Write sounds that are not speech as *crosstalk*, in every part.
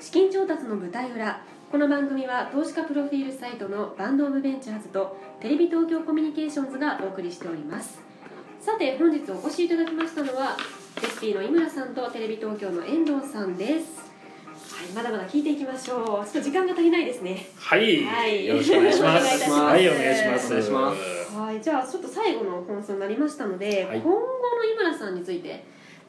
資金調達の舞台裏この番組は投資家プロフィールサイトのバンドオブベンチャーズとテレビ東京コミュニケーションズがお送りしておりますさて本日お越しいただきましたのは SP の井村さんとテレビ東京の遠藤さんですはい、まだまだ聞いていきましょう。ちょっと時間が足りないですね。はい、はいよろしく *laughs* お願いします。はい、お願いします。お願いしますはい、じゃあちょっと最後の放送になりましたので、はい今後の井村さんについて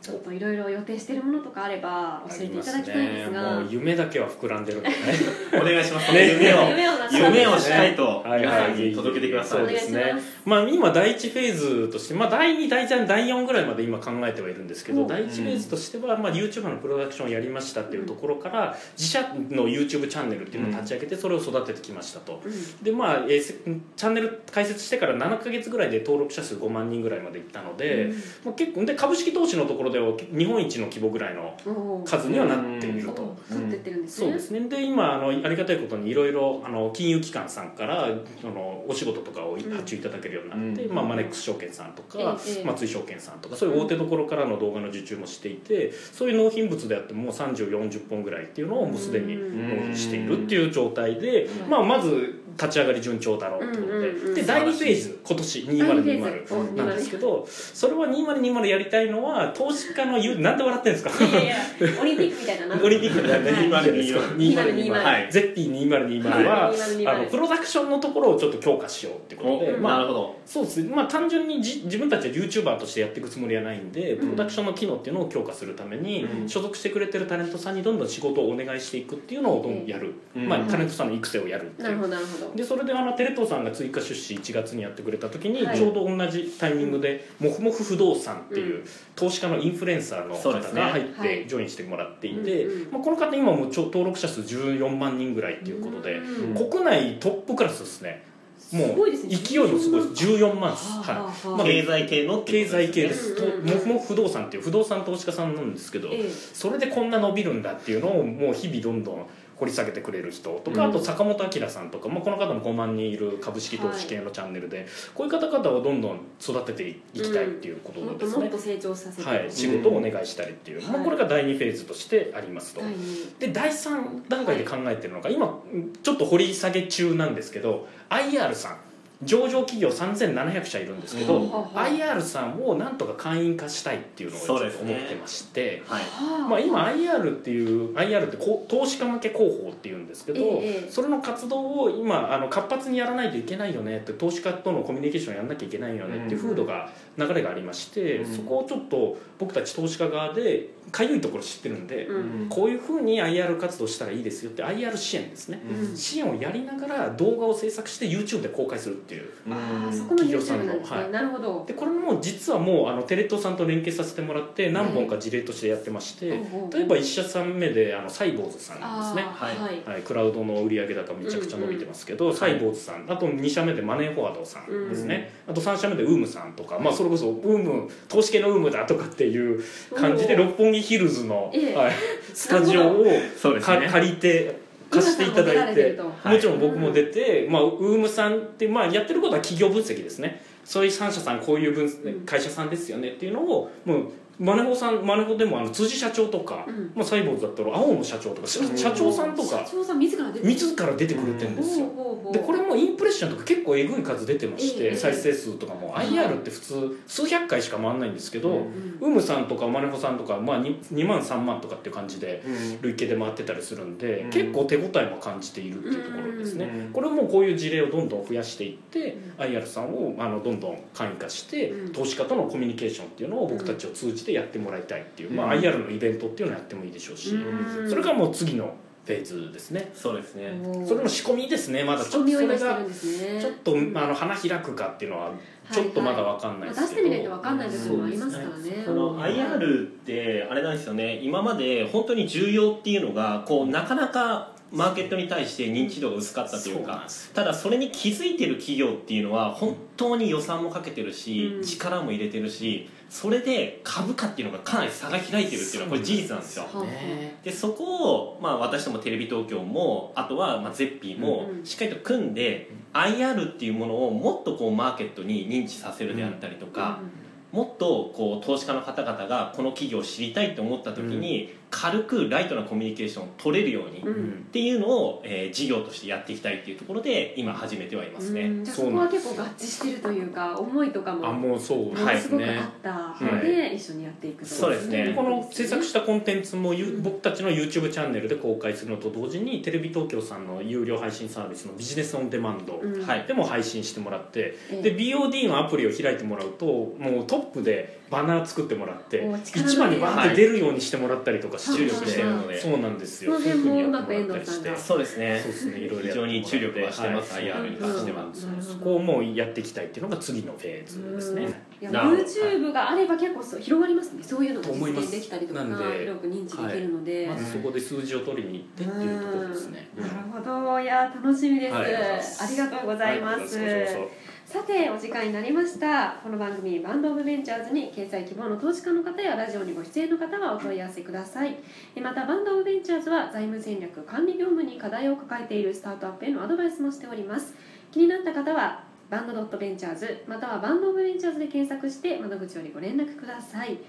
ちょっといろいろ予定しているものとかあれば教えていただきたいんですが、もう夢だけは膨らんでるんでね。*laughs* お願いします。ね。夢を。夢を出し夢をしたいとはい皆さんはいに届けてください。そうですね。まあ今第一フェーズとして、まあ第二、第三、第四ぐらいまで今考えてはいるんですけど、うん。第一フェーズとしてはまあ YouTuber のプロダクションをやりましたっていうところから自社の YouTube チャンネルっていうのを立ち上げてそれを育ててきましたと。うん。でまあ、えーせチャンネル開設してから7か月ぐらいで登録者数5万人ぐらいまでいったので、まあ、結構で株式投資のところでは日本一の規模ぐらいの数にはなっていると。ですね。そうですね。で今あのありがたいことにいろいろあの金融機関さんからあのお仕事とかを発注いただけるようになって、うん。まあ、マネックス証券さんとか、ええ松井証券さんとかそういう大手どころからの動画の受注もしていてそういう納品物であってももう3040本ぐらいっていうのをもうすでにうん。納品しているっていう状態で、うん。まあ、まず立ち上がり順調だろうってことで,、うんうんうんで第2フェーズ今年第二フェーズ。お2020なんですけどそれは2020やりたいのは投資家の言うなんで笑ってるんですか？いやいやオリンピックみたいな。な。*laughs* オリンピックでやるね。はい2020 2020はい。ゼッピー2020は、はい。2020あのプロダクションのところをちょっと強化しようってことで、おまあなるほど。そうですね、まあ、単純にじ自分たちは YouTuber としてやっていくつもりはないんでプロダクションの機能っていうのを強化するために、うん。所属してくれてるタレントさんにどんどん仕事をお願いしていくっていうのをどんどんやる、うん。まあ、タレントさんの育成をやるっていう。なるほどなるほど。でそれであのテレ東さんが追加出資1月にやってくれた時に、はい。ちょうど同じタイミングで、もふもふ不動産っていう、う投資家のインフルエンサーの方が入っはい。てジョインしてもらっていて、まあ、この方今もうちょ登録者数14万人ぐらいっていうことで、うん。国内トップクラスですね。もうすごいですね。勢いもすごいです。14万。です、はい。はあはあ。まあ経済系の経済系です、うんうんうん。とも不動産っていう不動産投資家さんなんですけど、ええ。それでこんな伸びるんだっていうのをもう日々どんどん掘り下げてくれる人とか、うん。あと坂本明さんとか、まあ、この方も5万人いる株式投資系のチャンネルで、こういう方々をどんどん育てていきたいっていうことですね、もっと成長させて。はい、仕事をお願いしたりっていう、うん。まあ、これが第2フェーズとしてありますと。第二で第3段階で考えてるのが、今ちょっと掘り下げ中なんですけど IR さん上場企業3700社いるんですけど、うん。IR さんをなんとか会員化したいっていうのをちょっと思ってまして、はい。はあ。まあ、今 IR っていう IR ってこう投資家向け広報っていうんですけど、ええそれの活動を今あの活発にやらないといけないよねって投資家とのコミュニケーションをやらなきゃいけないよねっていう風土が流れがありまして、うん。そこをちょっと僕たち投資家側でかゆいところ知ってるんで、うん。こういうふうに IR 活動したらいいですよって IR 支援ですね、うん。支援をやりながら動画を制作して YouTube で公開するっていう。企業さんの。はい。なるほど。でこれも実はもうあのテレ東さんと連携させてもらって何本か事例としてやってまして、例えば1社さん目であのサイボーズさんですね。はい。はい、クラウドの売上高めちゃくちゃ伸びてますけど、サイボーズさん。あと2社目でマネーフォワードさんですね、あと3社目でウームさんとか、まあ、それこそウーム投資系のウームだとかっていう感じで六本木ヒルズの、ええ。はい、スタジオを。借りて貸していただいてもちろん僕も出て、まあ、ウームさんって、まあ、やってることは企業分析ですね。そういう3社さんこういう分うん会社さんですよねっていうのをもうマネホさんマネホでもあの辻社長とか、うん。まあ、サイボーズだったら青野社長とか社うん社長さんとか社長さん自ら出て自ら出てくれてるんですよ。でこれもインプレッションとか結構えぐい数出てまして、ええ再生数とかも IR って普通数百回しか回んないんですけど、うんうん。ウムさんとかマネホさんとか、まあ、2, 2万3万とかっていう感じでうん。累計で回ってたりするんで、うん。結構手応えも感じているっていうところですね、うんこれもこういう事例をどんどん増やしていって、う IR さんをあのどんどん会員化して、うん。投資家とのコミュニケーションっていうのを僕たちを通じてやってもらいたいっていう、まあ、うん。IR のイベントっていうのをやってもいいでしょうし、うん。それがもう次のフェーズですね。そうですね。それの仕込みですねまだ。ちょっとそれがちょっとあの花開くかっていうのはちょっとまだ分かんないまあですけど、出してみないと分かんない部分もありますからね。その IR ってあれなんですよね。今まで本当に重要っていうのがこうなかなかマーケットに対して認知度が薄かったというかただそれに気づいてる企業っていうのは本当に予算もかけてるし、うん。力も入れてるしそれで株価っていうのがかなり差が開いてるっていうのはこれ事実なんですよ。でそこを、まあ、私どもテレビ東京もあとはまあゼッピーもうんしっかりと組んで、IR っていうものをもっとこうマーケットに認知させるであったりとか、もっとこう投資家の方々がこの企業を知りたいと思った時に、軽くライトなコミュニケーションを取れるように、うっんていうのを、えー事業としてやっていきたいっていうところで今始めてはいますね、うん。じゃあそこは結構合致してるというか思いとかもあもうそうもすごくあったので一緒にやっていくと。そうですね。この制作したコンテンツもゆうん。僕たちの YouTube チャンネルで公開するのと同時にテレビ東京さんの有料配信サービスのビジネスオンデマンドでも配信してもらってええで BOD のアプリを開いてもらうともうトップでバナー作ってもらって一番にバーンって出るようにしてもらったりとか注力して。るのでそうなんですよ。その辺もういうふうにやってもらったりして。そうですねそうですね。いろいろ非常に注力はしてます、はい IR に関しては、うんそこをもうやっていきたいっていうのが次のフェーズですね。YouTube があれば結構そう広がりますね。そういうのが実現できたりとか広く認知できるので、まずそこで数字を取りに行ってっていうところですね。なるほど。いや楽しみです、はい。ありがとうございます、さてお時間になりました。この番組バンドオブベンチャーズに掲載希望の投資家の方やラジオにご出演の方はお問い合わせください。またバンドオブベンチャーズは財務戦略管理業務に課題を抱えているスタートアップへのアドバイスもしております。気になった方はバンドドットベンチャーズまたはバンドオブベンチャーズで検索して窓口よりご連絡ください。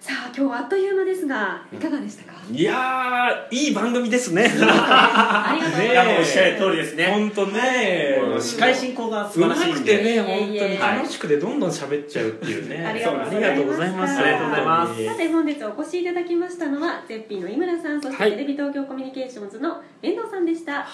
さあ今日はあっという間ですがいかがでしたか、そいやーいい番組ですね。*laughs* ありがとうございます。おっしゃる通りですね。本当ね。司会進行が素うま晴らしいんで。くてね本当に楽しくてどんどん喋っちゃうっていうね。ありがとうございましたありがとうございます。ありがとうございます。さて本日お越しいただきましたのはゼッピーの井村さんそしてはい。テレビ東京コミュニケーションズの遠藤さんでした、はい